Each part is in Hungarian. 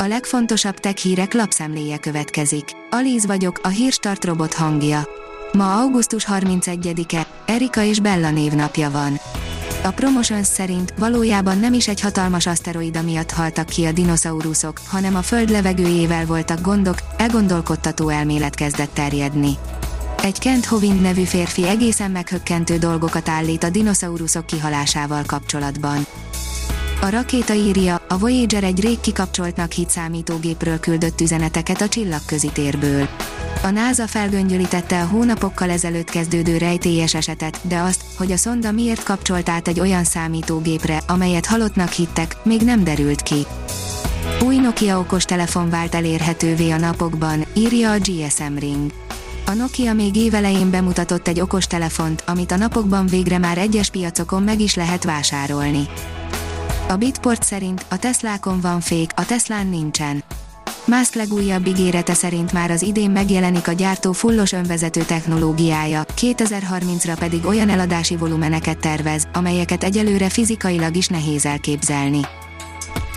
A legfontosabb tech hírek lapszemléje következik. Alíz vagyok, a hírstart robot hangja. Ma augusztus 31-e, Erika és Bella névnapja van. A Promotions szerint valójában nem is egy hatalmas aszteroida miatt haltak ki a dinoszauruszok, hanem a Föld levegőjével voltak gondok, elgondolkodtató elmélet kezdett terjedni. Egy Kent Hovind nevű férfi egészen meghökkentő dolgokat állít a dinoszauruszok kihalásával kapcsolatban. A rakéta írja, a Voyager egy rég kikapcsoltnak hit számítógépről küldött üzeneteket a csillagközi térből. A NASA felgöngyölítette a hónapokkal ezelőtt kezdődő rejtélyes esetet, de azt, hogy a szonda miért kapcsolt át egy olyan számítógépre, amelyet halottnak hittek, még nem derült ki. Új Nokia okostelefon vált elérhetővé a napokban, írja a GSM Ring. A Nokia még évelején bemutatott egy okostelefont, amit a napokban végre már egyes piacokon meg is lehet vásárolni. A Bitport szerint a Teslákon van fék, a Teslán nincsen. Musk legújabb ígérete szerint már az idén megjelenik a gyártó fullos önvezető technológiája, 2030-ra pedig olyan eladási volumeneket tervez, amelyeket egyelőre fizikailag is nehéz elképzelni.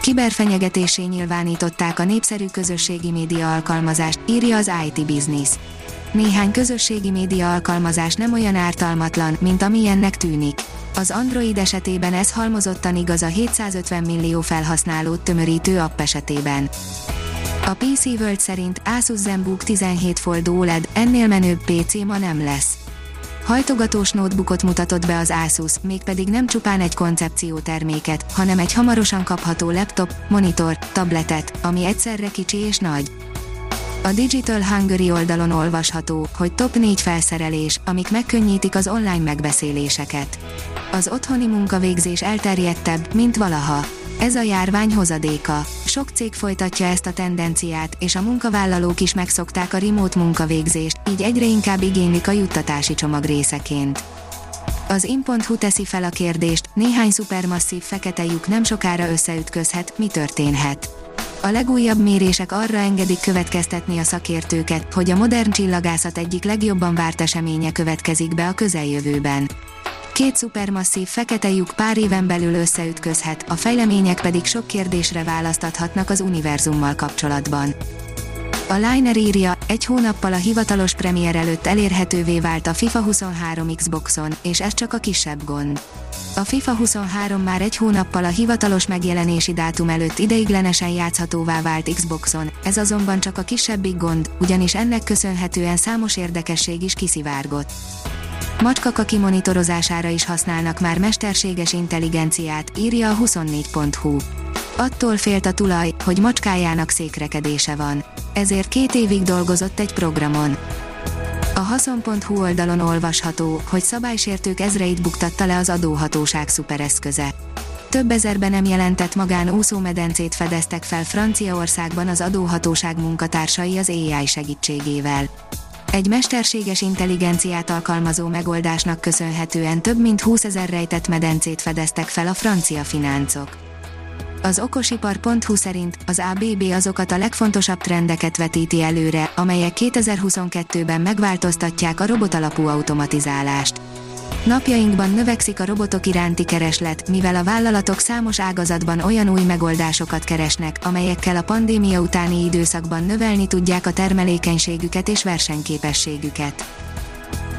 Kiberfenyegetésé nyilvánították a népszerű közösségi média alkalmazást, írja az IT Business. Néhány közösségi média alkalmazás nem olyan ártalmatlan, mint amilyennek tűnik. Az Android esetében ez halmozottan igaz a 750 millió felhasználót tömörítő app esetében. A PC World szerint Asus ZenBook 17 Fold OLED, ennél menőbb PC ma nem lesz. Hajtogatós notebookot mutatott be az Asus, mégpedig nem csupán egy koncepció terméket, hanem egy hamarosan kapható laptop, monitor, tabletet, ami egyszerre kicsi és nagy. A Digital Hungary oldalon olvasható, hogy top 4 felszerelés, amik megkönnyítik az online megbeszéléseket. Az otthoni munkavégzés elterjedtebb, mint valaha. Ez a járvány hozadéka. Sok cég folytatja ezt a tendenciát, és a munkavállalók is megszokták a remote munkavégzést, így egyre inkább igénylik a juttatási csomag részeként. Az in.hu teszi fel a kérdést, néhány szupermasszív fekete lyuk nem sokára összeütközhet, mi történhet. A legújabb mérések arra engedik következtetni a szakértőket, hogy a modern csillagászat egyik legjobban várt eseménye következik be a közeljövőben. Két szupermasszív fekete lyuk pár éven belül összeütközhet, a fejlemények pedig sok kérdésre választathatnak az univerzummal kapcsolatban. A Liner írja, egy hónappal a hivatalos premier előtt elérhetővé vált a FIFA 23 Xboxon, és ez csak a kisebb gond. A FIFA 23 már egy hónappal a hivatalos megjelenési dátum előtt ideiglenesen játszhatóvá vált Xboxon, ez azonban csak a kisebbik gond, ugyanis ennek köszönhetően számos érdekesség is kiszivárgott. Macskakaki monitorozására is használnak már mesterséges intelligenciát, írja a 24.hu. Attól félt a tulaj, hogy macskájának székrekedése van. Ezért két évig dolgozott egy programon. A haszon.hu oldalon olvasható, hogy szabálysértők ezreit buktatta le az adóhatóság szupereszköze. Több ezerben nem jelentett magán úszómedencét fedeztek fel Franciaországban az adóhatóság munkatársai az AI segítségével. Egy mesterséges intelligenciát alkalmazó megoldásnak köszönhetően több mint 20 ezer rejtett medencét fedeztek fel a francia fináncok. Az okosipar.hu szerint az ABB azokat a legfontosabb trendeket vetíti előre, amelyek 2022-ben megváltoztatják a robotalapú automatizálást. Napjainkban növekszik a robotok iránti kereslet, mivel a vállalatok számos ágazatban olyan új megoldásokat keresnek, amelyekkel a pandémia utáni időszakban növelni tudják a termelékenységüket és versenyképességüket.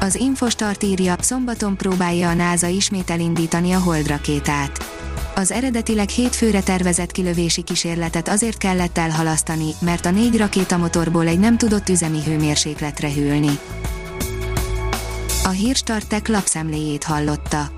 Az Infostart írja, szombaton próbálja a NASA ismét elindítani a Hold rakétát. Az eredetileg hétfőre tervezett kilövési kísérletet azért kellett elhalasztani, mert a négy rakétamotorból egy nem tudott üzemi hőmérsékletre hűlni. A Hírstartek lapszemléjét hallotta.